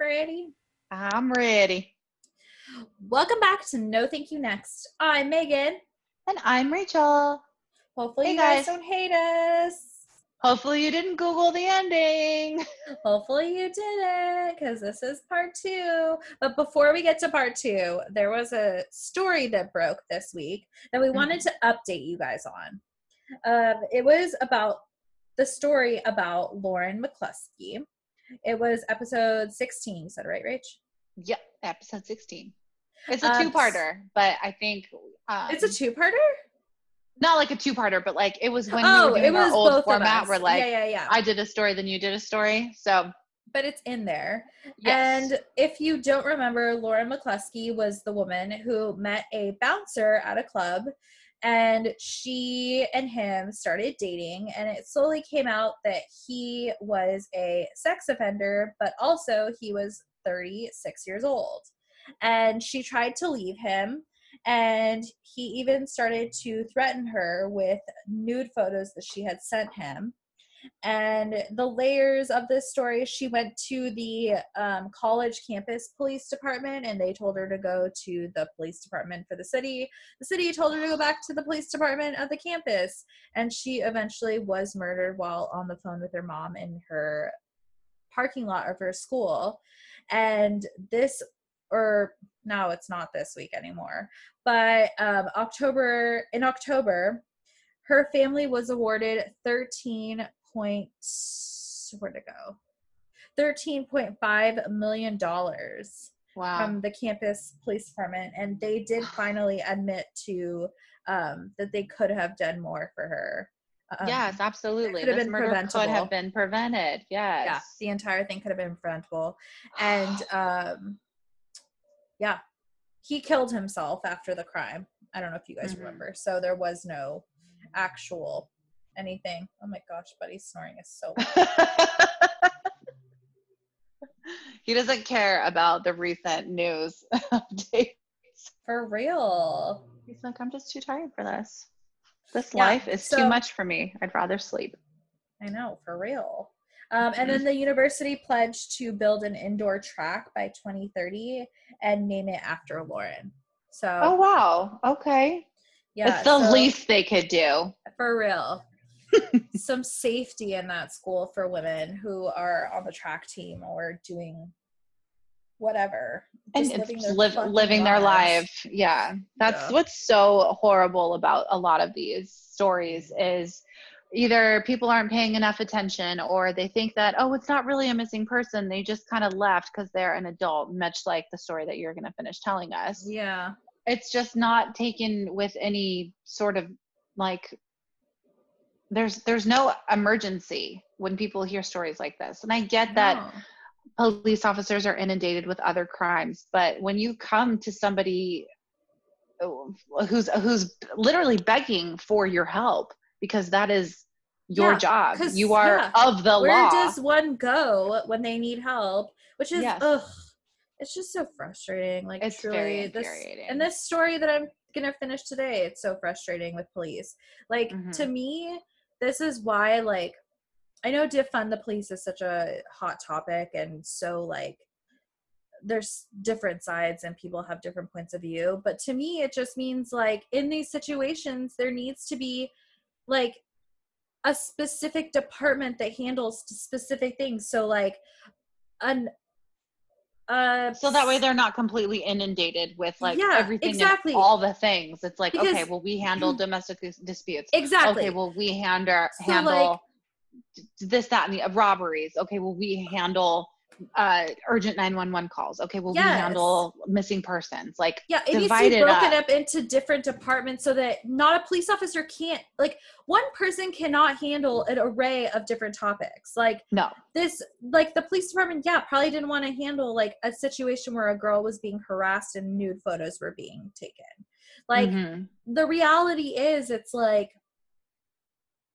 Ready, Freddy? I'm ready. Welcome back to No Thank You Next. I'm Megan. And I'm Rachel. Hopefully, Hey, you guys, guys. don't hate us. Hopefully, you didn't Google the ending. Hopefully, you did it, because this is part two. But before we get to part two, there was a story that broke this week that we wanted to update you guys on. Um, it was about the story about Lauren McCluskey. It was episode 16, you said, right, Rach? Yep, episode 16. It's a Um, two-parter, but I think um, It's a two parter? not like a two-parter, but like it was when oh, we were it doing our old format where like yeah, yeah, yeah. I did a story, then you did a story. So but it's in there. yes. And if you don't remember, Lauren McCluskey was the woman who met a bouncer at a club, and she and him started dating. And it slowly came out that he was a sex offender, but also he was 36 years old. And she tried to leave him. And he even started to threaten her with nude photos that she had sent him and the layers of this story she went to the um, college campus police department and they told her to go to the police department for the city. The city told her to go back to the police department of the campus and she eventually was murdered while on the phone with her mom in her parking lot of her school. And this or no it's not this week anymore but um, october in october her family was awarded 13 point where to go 13.5 million dollars wow. from the campus police department and they did finally admit to um, that they could have done more for her um, yes, absolutely. could have This been murder could have been prevented. Yes. yeah the entire thing could have been preventable and um yeah he killed himself after the crime i don't know if you guys Mhm. remember so there was no actual anything oh my gosh buddy's snoring is so he doesn't care about the recent news updates. for real He's like, I'm just too tired for this. This Yeah, life is so- too much for me. I'd rather sleep. i know for real um, and then the university pledged to build an indoor track by 2030 and name it after lauren so Oh wow. Okay. yeah it's the so- least they could do. for real some safety in that school for women who are on the track team or doing whatever And it's their live, living their life. Yeah. That's Yeah. what's so horrible about a lot of these stories is either people aren't paying enough attention or they think that, oh, it's not really a missing person. They just kind of left because they're an adult, much like the story that you're going to finish telling us. yeah it's just not taken with any sort of like there's there's no emergency when people hear stories like this and i get that No. police officers are inundated with other crimes but when you come to somebody who's who's literally begging for your help because that is your Yeah, job you are yeah. of the where law does one go when they need help which is Yes. ugh it's just so frustrating like It's truly very this and this story that i'm gonna finish today it's so frustrating with police like Mhm. to me this is why like i know defund the police is such a hot topic and so like there's different sides and people have different points of view but to me it just means like in these situations there needs to be like a specific department that handles specific things. So like an uh so that way they're not completely inundated with like Yeah, everything and exactly. all the things. It's like okay Because- well we handle domestic disputes. Exactly. Okay well we handle So, handle like- this that and the uh, robberies. Okay well we handle uh urgent 911 calls okay well Yes. we handle missing persons like Yeah, it needs to be broken up. up. into different departments so that not a police officer can't like one person cannot handle an array of different topics. Like no this like the police department, yeah, probably didn't want to handle like a situation where a girl was being harassed and nude photos were being taken. Like Mhm. the reality is it's like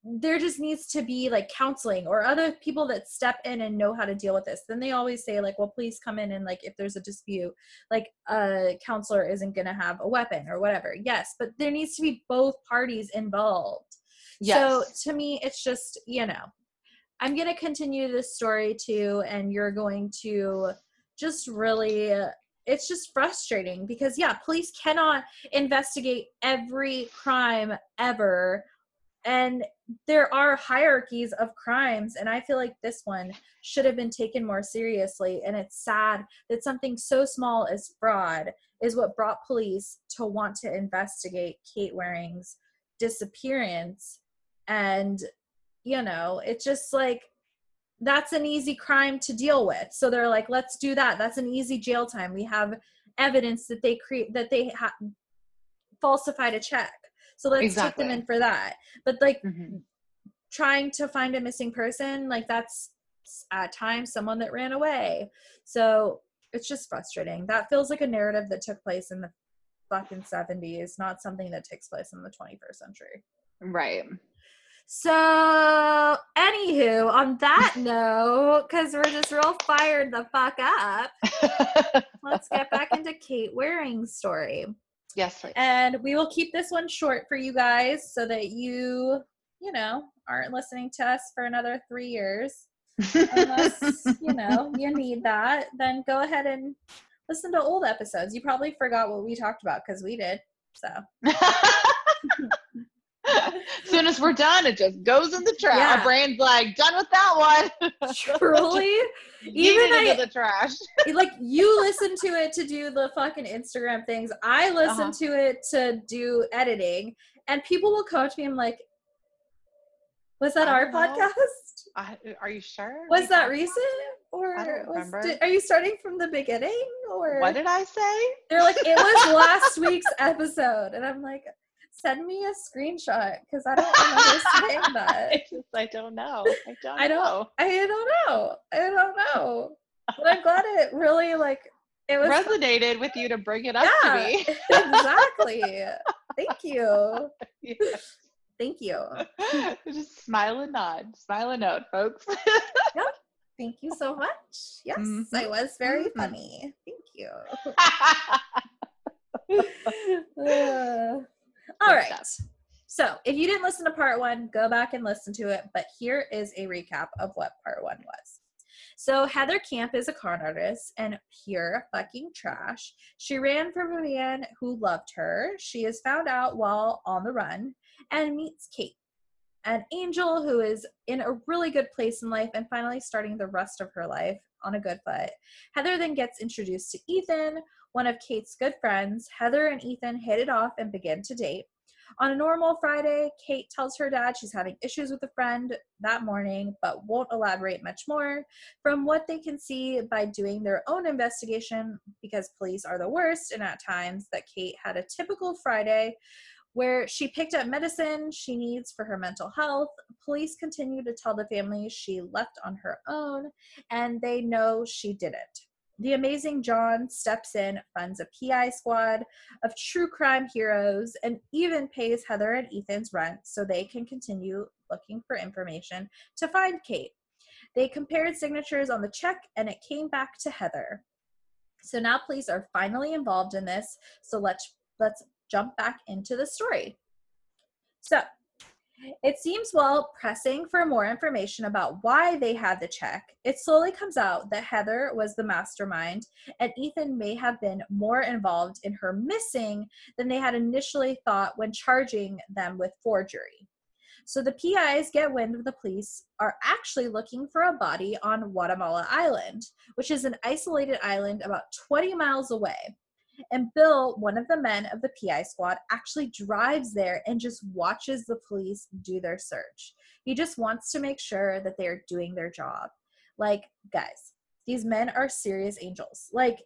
there just needs to be like counseling or other people that step in and know how to deal with this then they always say like well please come in and like if there's a dispute like a counselor isn't going to have a weapon or whatever yes but there needs to be both parties involved yes so to me it's just you know I'm going to continue this story too, and you're going to just really. It's just frustrating because, yeah, police cannot investigate every crime ever. And there are hierarchies of crimes, and I feel like this one should have been taken more seriously. And it's sad that something so small as fraud is what brought police to want to investigate Kate Waring's disappearance. And, you know, it's just like that's an easy crime to deal with. So they're like, let's do that. That's an easy jail time. We have evidence that they create that they ha- falsified a check. So let's exactly. take them in for that. But like mm-hmm. trying to find a missing person, like that's at times someone that ran away. So it's just frustrating. That feels like a narrative that took place in the fucking 70s, not something that takes place in the 21st century. Right. So, anywho, on that note, because we're just real fired the fuck up, let's get back into Kate Waring's story. Yes, please. And we will keep this one short for you guys so that you, you know, aren't listening to us for another three years. Unless you know you need that then go ahead and listen to old episodes. You probably forgot what we talked about because we did so soon as we're done it just goes in the trash yeah. our brain's like done with that one truly even I, into the trash like you listen to it to do the fucking instagram things i listen uh-huh. to it to do editing and people will coach me i'm like was that our know. podcast I, are you sure? Was that recent? Or was, did, are you starting from the beginning? Or what did I say? They're like, it was last week's episode, and I'm like, send me a screenshot because I don't remember saying that. I just, I don't know. I don't. I don't. Know. I don't know. I don't know. But I'm glad it really like it was resonated with you to bring it up yeah, to me. exactly. Thank you. Yeah. Thank you. Just smile and nod. Smile and nod, folks. yep. Thank you so much. Yes, mm-hmm. I was very mm-hmm. funny. Thank you. Right. So, if you didn't listen to part one, go back and listen to it. But here is a recap of what part one was. So, Heather Camp is a con artist and pure fucking trash. She ran from a man who loved her. She is found out while on the run and meets Kate, an angel who is in a really good place in life and finally starting the rest of her life on a good foot. Heather then gets introduced to Ethan, one of Kate's good friends. Heather and Ethan hit it off and begin to date. On a normal Friday, Kate tells her dad she's having issues with a friend that morning, but won't elaborate much more. From what they can see by doing their own investigation, because police are the worst, and at times that Kate had a typical Friday where she picked up medicine she needs for her mental health. Police continue to tell the family she left on her own, and they know she didn't. The amazing John steps in, funds a PI squad of true crime heroes, and even pays Heather and Ethan's rent so they can continue looking for information to find Kate. They compared signatures on the check and it came back to Heather. So now police are finally involved in this. So let's let's jump back into the story. So it seems while pressing for more information about why they had the check, it slowly comes out that Heather was the mastermind and Ethan may have been more involved in her missing than they had initially thought when charging them with forgery. So the PIs get wind of the police are actually looking for a body on Guatemala Island, which is an isolated island about 20 miles away. And Bill, one of the men of the PI squad, actually drives there and just watches the police do their search. He just wants to make sure that they are doing their job. Like, guys, these men are serious angels. Like,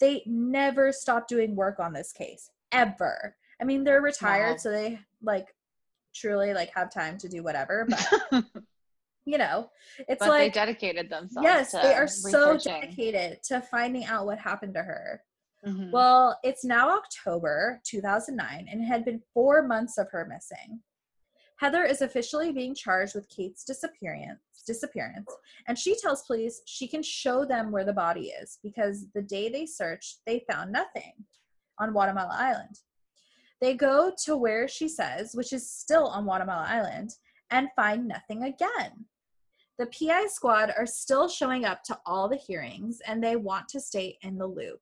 they never stop doing work on this case, ever. I mean, they're retired, wow. so they like truly like have time to do whatever, but you know, it's but like they dedicated themselves. Yes, they are so dedicated to finding out what happened to her. Mm-hmm. Well, it's now October 2009 and it had been four months of her missing. Heather is officially being charged with Kate's disappearance, disappearance, and she tells police she can show them where the body is because the day they searched, they found nothing on Guatemala Island. They go to where she says, which is still on Guatemala Island, and find nothing again. The PI squad are still showing up to all the hearings and they want to stay in the loop.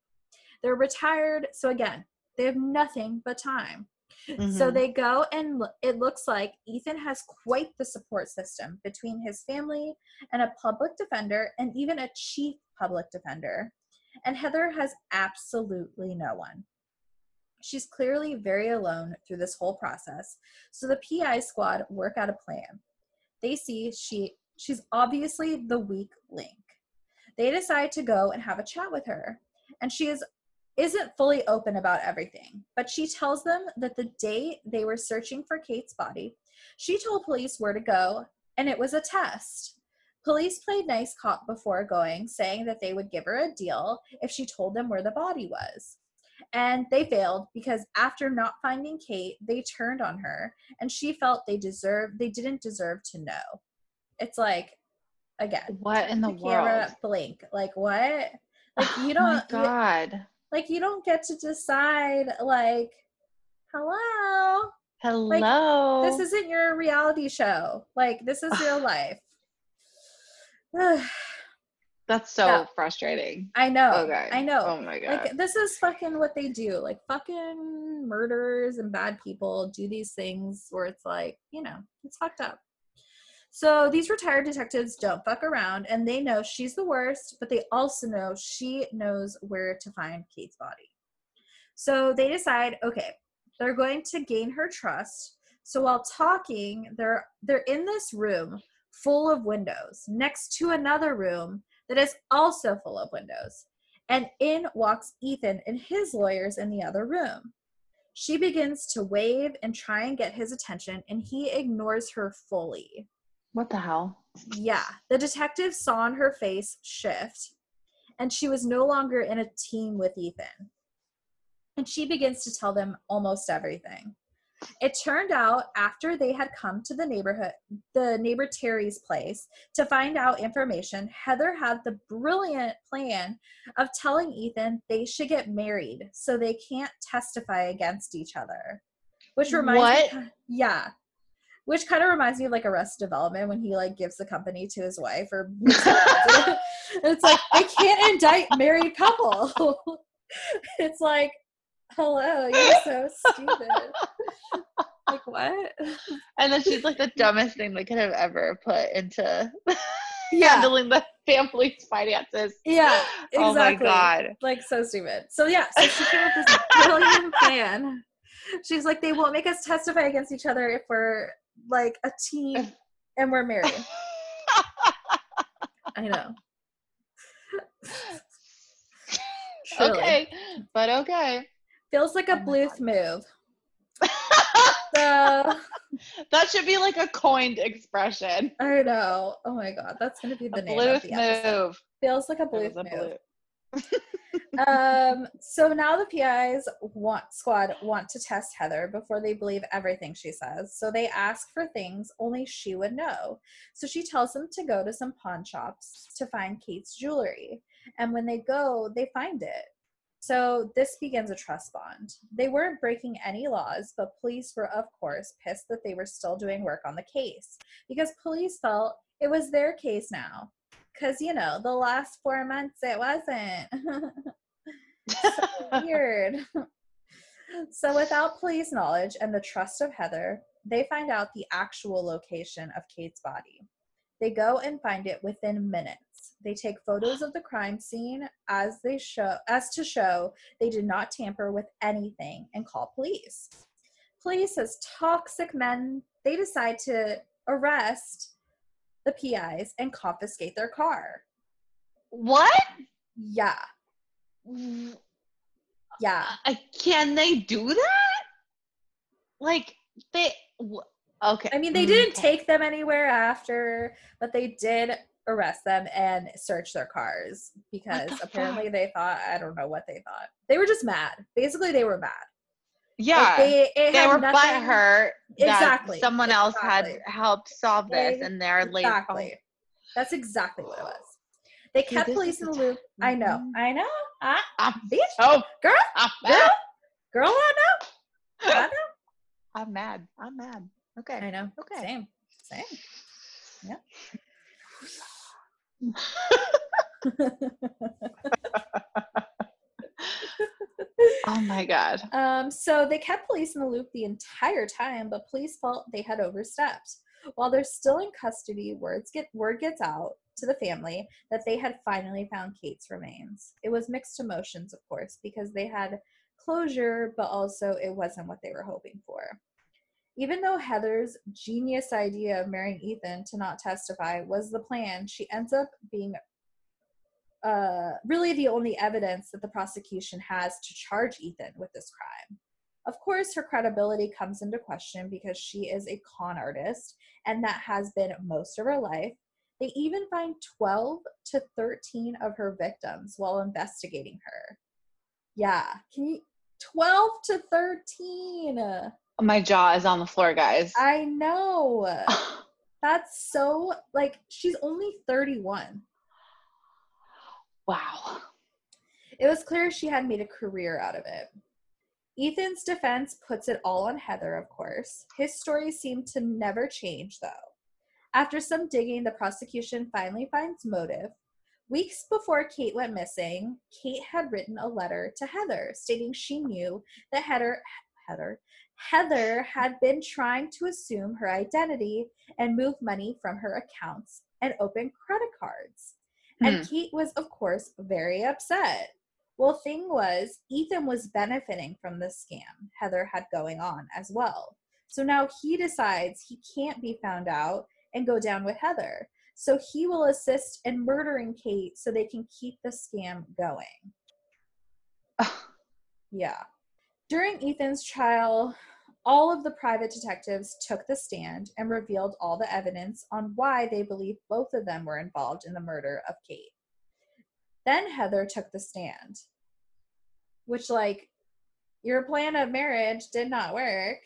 They're retired, so again, they have nothing but time. So Mhm. they go and lo- it looks like Ethan has quite the support system between his family and a public defender and even a chief public defender. And Heather has absolutely no one. She's clearly very alone through this whole process. So the PI squad work out a plan. They see she she's obviously the weak link. They decide to go and have a chat with her. And she is isn't fully open about everything, but she tells them that the day they were searching for Kate's body, she told police where to go, and it was a test. Police played nice cop before going, saying that they would give her a deal if she told them where the body was. And they failed because after not finding Kate, they turned on her, and she felt they deserved they didn't deserve to know. It's like, again, What in the camera world? blink. Like what? Like you Oh don't my you- God. Like you don't get to decide like hello Hello. this isn't your reality show like this is real life That's so Yeah. frustrating. i know Okay. i know Oh my God. like this is fucking what they do like fucking murderers and bad people do these things where it's like you know it's fucked up so these retired detectives don't fuck around and they know she's the worst but they also know she knows where to find kate's body so they decide okay they're going to gain her trust so while talking they're they're in this room full of windows next to another room that is also full of windows and in walks Ethan and his lawyers in the other room. She begins to wave and try and get his attention, and he ignores her fully. What the hell? Yeah, the detective saw on her face shift, and she was no longer in a team with Ethan. And she begins to tell them almost everything. It turned out after they had come to the neighborhood, the neighbor Terry's place to find out information, Heather had the brilliant plan of telling Ethan they should get married so they can't testify against each other. Which reminds What? me yeah. Which kind of reminds me of like Arrested Development when he like gives the company to his wife or it's like they can't indict married couple. it's like, hello, you're so stupid. like what? And then she's like the dumbest thing they could have ever put into Yeah. handling the family's finances. Yeah, exactly. Oh my god. like so stupid. So yeah, so she came up with this brilliant plan. She's like, they won't make us testify against each other if we're like a team and we're married. I know. Okay, but okay. Feels like a Oh my Bluth move. So that should be like a coined expression. I know. Oh my god, that's gonna be the A name of Bluth the move. Feels like a It was Bluth a move. Bluth. Um, so now the PIs want squad want to test Heather before they believe everything she says. So they ask for things only she would know. So she tells them to go to some pawn shops to find Kate's jewelry. And when they go, they find it. So this begins a trust bond. They weren't breaking any laws, but police were of course pissed that they were still doing work on the case because police felt it was their case now. Cause you know, the last four months it wasn't. Weird. so, without police knowledge and the trust of Heather, they find out the actual location of Kate's body. They go and find it within minutes. They take photos of the crime scene as they show as to show they did not tamper with anything and call police. Police as toxic men, they decide to arrest the PIs and confiscate their car. what? Yeah. Yeah. Uh, can they do that? Like they w- okay. I mean, they mm, didn't take them anywhere after, but they did arrest them and search their cars because the apparently they thought I don't know what they thought. They were just mad. Basically, they were mad. Like, Yeah. they they had were nothing- butthurt that Exactly, someone else had helped solve this and they're late. oh, Exactly. That's exactly what it was. They kept police in the loop. I know. I know. I, I'm, bitch, oh, girl, I'm girl, girl. I know. I know. I'm mad. I'm mad. Okay. I know. Okay. Same. Same. Yeah. oh my god. Um, so they kept police in the loop the entire time, but police felt they had overstepped. While they're still in custody, words get word gets out to the family that they had finally found Kate's remains. It was mixed emotions, of course, because they had closure, but also it wasn't what they were hoping for. Even though Heather's genius idea of marrying Ethan to not testify was the plan, she ends up being uh, really the only evidence that the prosecution has to charge Ethan with this crime. Of course, her credibility comes into question because she is a con artist, and that has been most of her life. They even find 12 to 13 of her victims while investigating her. Yeah, can you 12 to 13? My jaw is on the floor, guys. I know. That's so like she's only 31. Wow. It was clear she had made a career out of it. Ethan's defense puts it all on Heather, of course. His story seemed to never change, though. After some digging, the prosecution finally finds motive. Weeks before Kate went missing, Kate had written a letter to Heather stating she knew that Heather, Heather, Heather had been trying to assume her identity and move money from her accounts and open credit cards. And Hmm. Kate was, of course, very upset. Well, thing was, Ethan was benefiting from the scam Heather had going on as well. So now he decides he can't be found out and go down with Heather. So he will assist in murdering Kate so they can keep the scam going. Yeah. During Ethan's trial, all of the private detectives took the stand and revealed all the evidence on why they believe both of them were involved in the murder of Kate. Then Heather took the stand, which, like, your plan of marriage did not work.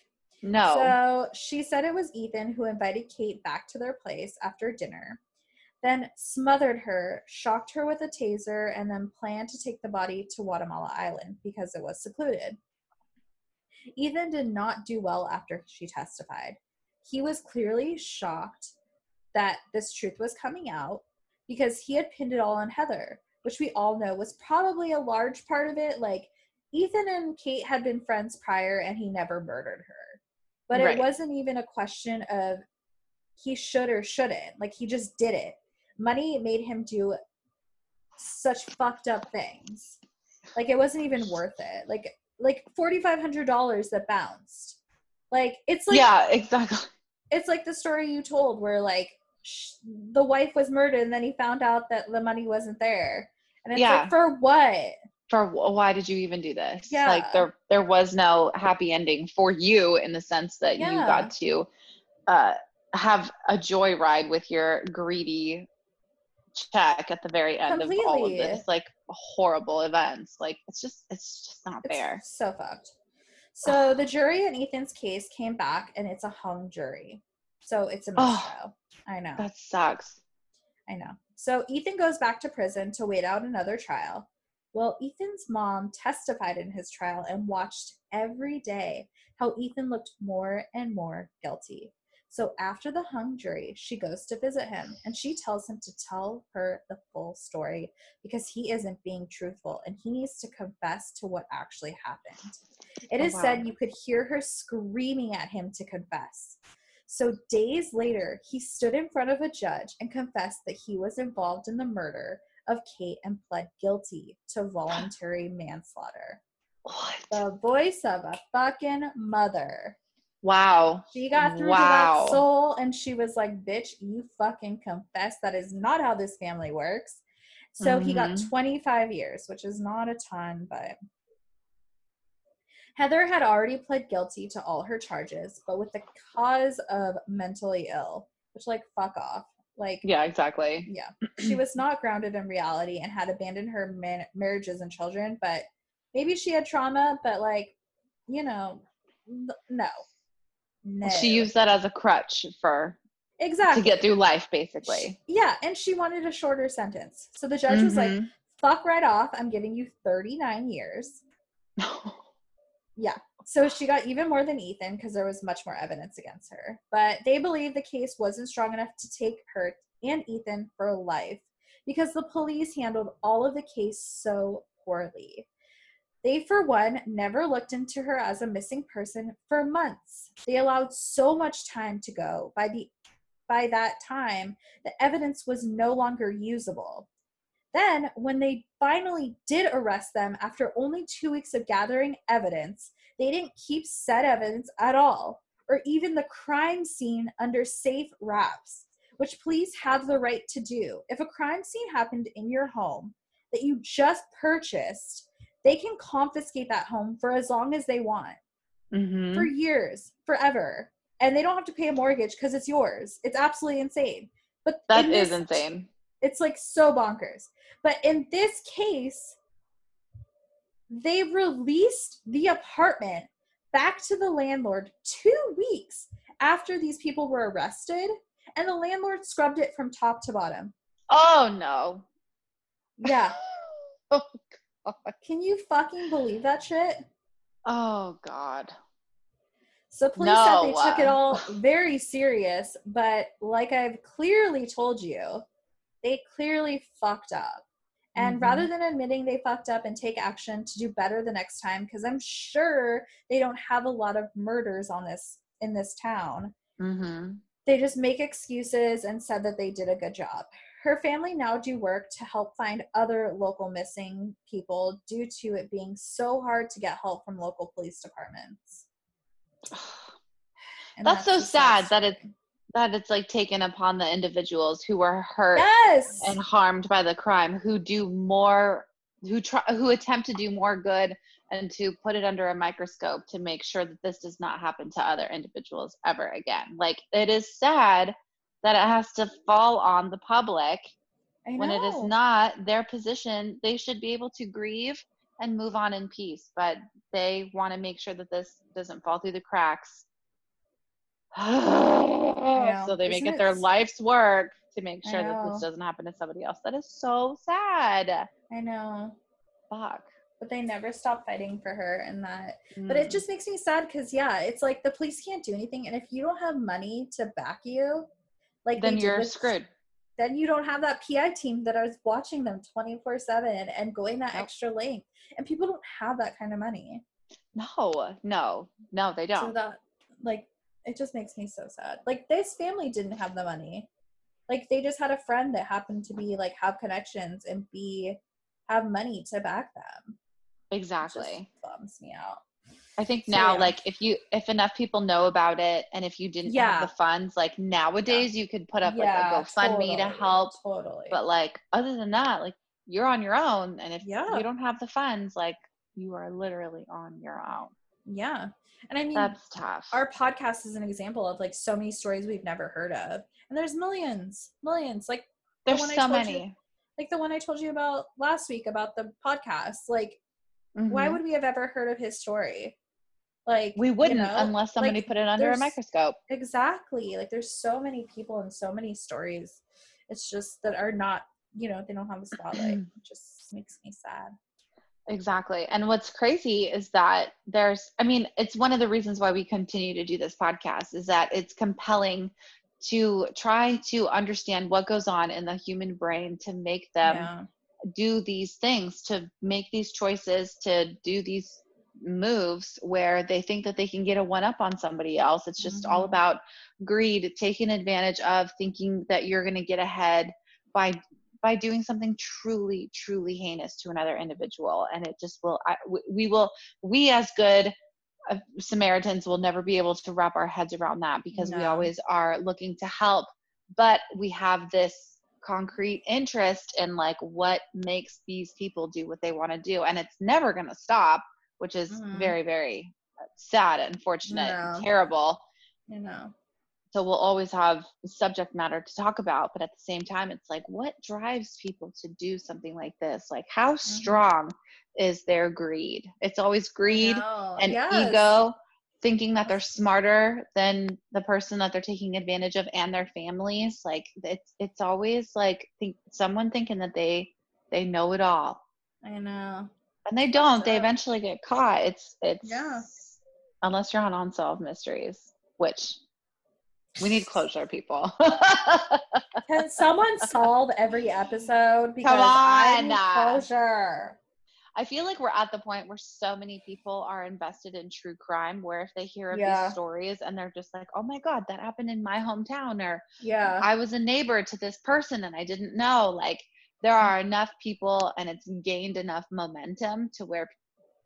No. So she said it was Ethan who invited Kate back to their place after dinner, then smothered her, shocked her with a taser, and then planned to take the body to Guatemala Island because it was secluded. Ethan did not do well after she testified. He was clearly shocked that this truth was coming out because he had pinned it all on Heather, which we all know was probably a large part of it. Like, Ethan and Kate had been friends prior and he never murdered her. But Right. it wasn't even a question of he should or shouldn't. Like, he just did it. Money made him do such fucked up things. Like, it wasn't even worth it. Like, like $4,500 that bounced. Like, it's like, yeah, exactly. it's like the story you told where like sh- the wife was murdered and then he found out that the money wasn't there and it's Yeah. like for what For wh- why did you even do this? Yeah. Like there there was no happy ending for you in the sense that you got to uh have a joyride with your greedy check at the very end of all of this like horrible events. Like it's just it's just not it's fair. so fucked so the jury in ethan's case came back and it's a hung jury so it's a Oh. i know That sucks. I know. So Ethan goes back to prison to wait out another trial. Well, Ethan's mom testified in his trial and watched every day how Ethan looked more and more guilty. So after the hung jury, she goes to visit him and she tells him to tell her the full story because he isn't being truthful and he needs to confess to what actually happened. It Oh, is said you could hear her screaming at him to confess. So days later, he stood in front of a judge and confessed that he was involved in the murder of Kate and pled guilty to voluntary manslaughter. What? The voice of a fucking mother. Wow. She got through to that soul and she was like, bitch, you fucking confess. That is not how this family works. So he got Mhm. 25 years, which is not a ton, but Heather had already pled guilty to all her charges, but with the cause of mentally ill, which like fuck off. Like Yeah, exactly. yeah, she was not grounded in reality and had abandoned her man- marriages and children, but maybe she had trauma, but like, you know, no. No. She used that as a crutch for exactly to get through life basically. Yeah, and she wanted a shorter sentence. So the judge was like, Mhm. fuck right off. I'm giving you 39 years. Yeah. So she got even more than Ethan because there was much more evidence against her. But they believe the case wasn't strong enough to take her and Ethan for life because the police handled all of the case so poorly. They, for one, never looked into her as a missing person for months. They allowed so much time to go. By the by that time, the evidence was no longer usable. Then, when they finally did arrest them after only two weeks of gathering evidence, they didn't keep said evidence at all, or even the crime scene under safe wraps, which police have the right to do. If a crime scene happened in your home that you just purchased, they can confiscate that home for as long as they want, Mhm. for years, forever. And they don't have to pay a mortgage because it's yours. It's absolutely insane. But That in is this- insane. it's like so bonkers. But in this case, they released the apartment back to the landlord two weeks after these people were arrested, and the landlord scrubbed it from top to bottom. Oh no. Yeah. Oh. Can you fucking believe that shit? Oh god. So police said they took it all very serious, but like I've clearly told you, they clearly fucked up. And Mhm. rather than admitting they fucked up and take action to do better the next time, because I'm sure they don't have a lot of murders on this in this town, Mm-hmm. they just make excuses and said that they did a good job. Her family now do work to help find other local missing people due to it being so hard to get help from local police departments. And That's, so sad that it's that it's like taken upon the individuals who were hurt yes! and harmed by the crime who do more who try who attempt to do more good and to put it under a microscope to make sure that this does not happen to other individuals ever again. Like it is sad that it has to fall on the public when it is not their position. They should be able to grieve and move on in peace but they want to make sure that this doesn't fall through the cracks. So they make Isn't it their it s- life's work to make sure that this doesn't happen to somebody else. That is so sad. I know. fuck. But they never stop fighting for her and that but it Mm. just makes me sad because yeah, it's like the police can't do anything and if you don't have money to back you, like then you're screwed then you don't have that PI team that is watching them 24 7 and going that Nope. extra length. And people don't have that kind of money. no no no they don't that, like, it just makes me so sad. Like, this family didn't have the money. Like, they just had a friend that happened to be, like, have connections and be, have money to back them. It just exactly bums me out. I think So, now, yeah. like, if you if enough people know about it, and if you didn't Yeah. have the funds, like nowadays, you could put up yeah, like a GoFundMe to help. Totally. But like, other than that, like, you're on your own, and if Yeah. you don't have the funds, like, you are literally on your own. yeah. And I mean, That's tough. our podcast is an example of like so many stories we've never heard of. And there's millions, millions. Like There's one I so told you- many. like the one I told you about last week about the podcast. Like, why Mhm. would we have ever heard of his story? Like we wouldn't know, unless somebody like, put it under a microscope? Exactly. Like there's so many people and so many stories. It's just that are not, you know, they don't have the spotlight. it just makes me sad. Exactly. And what's crazy is that there's, I mean, it's one of the reasons why we continue to do this podcast is that it's compelling to try to understand what goes on in the human brain to make them yeah. do these things, to make these choices, to do these moves where they think that they can get a one up on somebody else. It's just all Mhm. about greed, taking advantage of thinking that you're going to get ahead by by doing something truly truly heinous to another individual. And it just will I, we- will we as good uh, samaritans will never be able to wrap our heads around that because we always are looking to help. But we have this concrete interest in like what makes these people do what they want to do. And it's never going to stop which is Mhm. very very sad unfortunate and terrible You know. so we'll always have subject matter to talk about but at the same time it's like what drives people to do something like this like how Mm-hmm. strong is their greed it's always greed and yes. ego thinking that they're smarter than the person that they're taking advantage of and their families like it's it's always like think someone thinking that they they know it all I know. And they don't they eventually get caught it's it's Yeah. unless you're on unsolved mysteries which We need closure, people. Can someone solve every episode? Because Come I on. need closure. I feel like we're at the point where so many people are invested in true crime where if they hear of Yeah. these stories and they're just like, oh my God, that happened in my hometown, or Yeah. I was a neighbor to this person and I didn't know. Like, there are enough people and it's gained enough momentum to where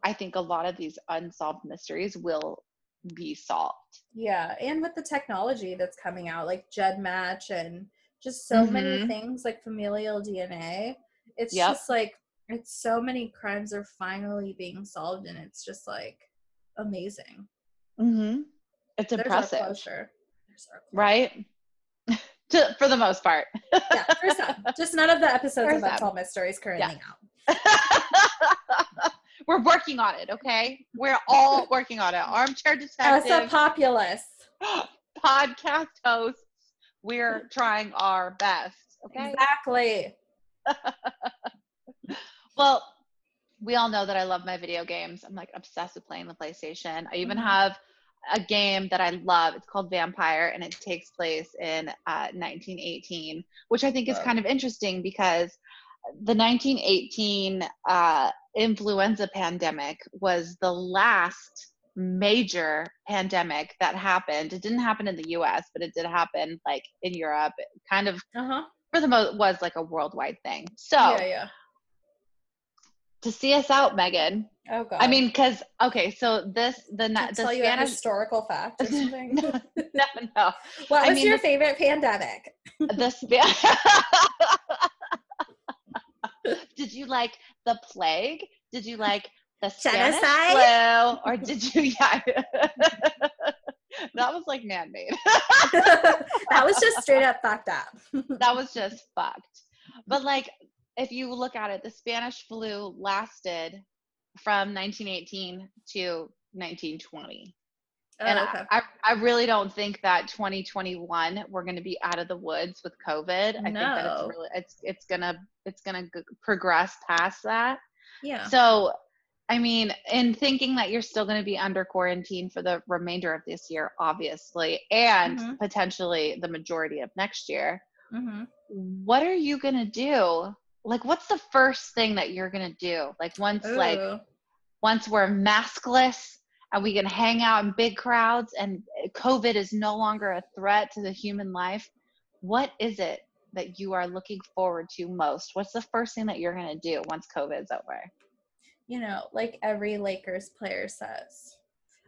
I think a lot of these unsolved mysteries will be solved. Yeah, and with the technology that's coming out, like GEDmatch and just so many Mhm. things like familial DNA, it's Yep. just like it's so many crimes are finally being solved, and it's just like amazing. Mm-hmm. It's There's impressive, closure. There's our closure. right? To, for the most part. Yeah, for some. Just none of the episodes For of some. Unsolved Mysteries currently out. We're working on it, okay? We're all working on it. Armchair detective. As a populace. podcast hosts, we're trying our best, okay? Exactly. Well, we all know that I love my video games. I'm like obsessed with playing the PlayStation. I even Mhm. have a game that I love. It's called Vampire, and it takes place in uh, 1918, which I think is Wow. kind of interesting because the 1918 uh, influenza pandemic was the last major pandemic that happened. It didn't happen in the U.S., but it did happen like in Europe. It kind of, Uh huh. for the most, was like a worldwide thing. So Yeah, yeah. To see us out, Megan. Oh god. I mean, because okay, so this the na- the tell you a Spanish. historical fact or something. no, no, no. what I was mean, your the- favorite pandemic? The Spa- Did you like the plague? Did you like the Spanish Genocide? flu, or did you? Yeah, that was like man-made. that was just straight up fucked up. that was just fucked. But like, if you look at it, the Spanish flu lasted from 1918 to 1920. and Oh, I, I, really don't think that 2021 we're going to be out of the woods with COVID. I think that it's really it's it's gonna it's gonna g- progress past that. yeah. So, I mean, in thinking that you're still going to be under quarantine for the remainder of this year, obviously, and Mhm. potentially the majority of next year, hmm what are you going to do? Like, what's the first thing that you're going to do? Like, once like once we're maskless and we can hang out in big crowds and COVID is no longer a threat to the human life, what is it that you are looking forward to most? What's the first thing that you're going to do once COVID is over? you know, like every Lakers player says,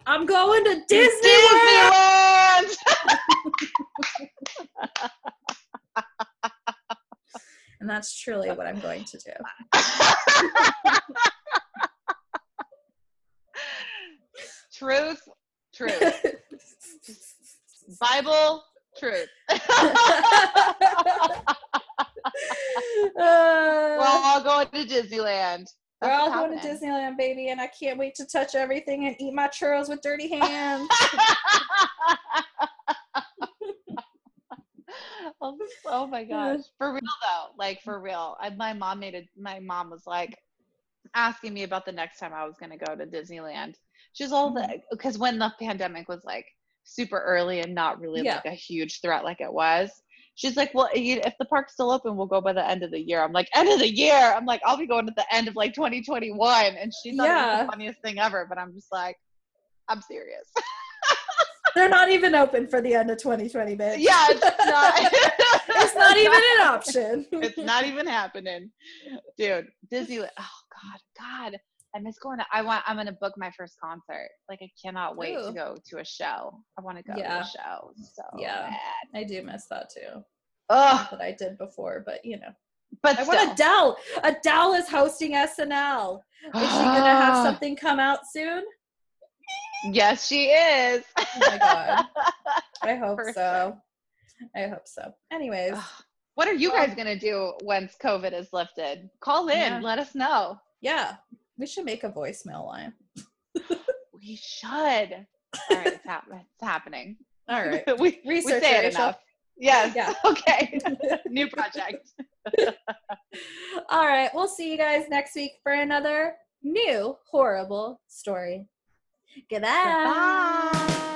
I'm going to Disneyland. Disneyland! And that's truly what I'm going to do. truth, truth. Bible, truth. We're Uh, all going to Disneyland. we're all what's going to. Disneyland, baby, and I can't wait to touch everything and eat my churros with dirty hands. Oh, my gosh. For real though like for real. I, my mom made it my mom was like asking me about the next time i was going to go to disneyland. She's all the Mm-hmm. because when the pandemic was like super early and not really Yeah. like a huge threat like it was she's like well if the park's still open we'll go by the end of the year. I'm like end of the year? I'm like i'll be going at the end of like 2021 and she thought it was Yeah. the funniest thing ever but i'm just like i'm serious They're not even open for the end of 2020, bitch. yeah it's not it's not even an option. it's not even happening dude disneyland oh god god i miss going to i want i'm gonna book my first concert like i cannot wait to go to a show i want to go Yeah. to a show so Yeah. bad. I do miss that too. Oh, That I did before, but you know. but I still. want Adele. Adele is hosting SNL. Is she gonna have something come out soon? yes she is Oh my god. I hope For so. I hope so. Anyways, what are you guys um, gonna do once covid is lifted call in Yeah. let us know yeah, we should make a voicemail line. we should all right it's, hap- it's happening All right. we, we Research say it Rachel. enough yes Yeah. okay new project All right. We'll see you guys next week for another new horrible story. Goodbye. Bye.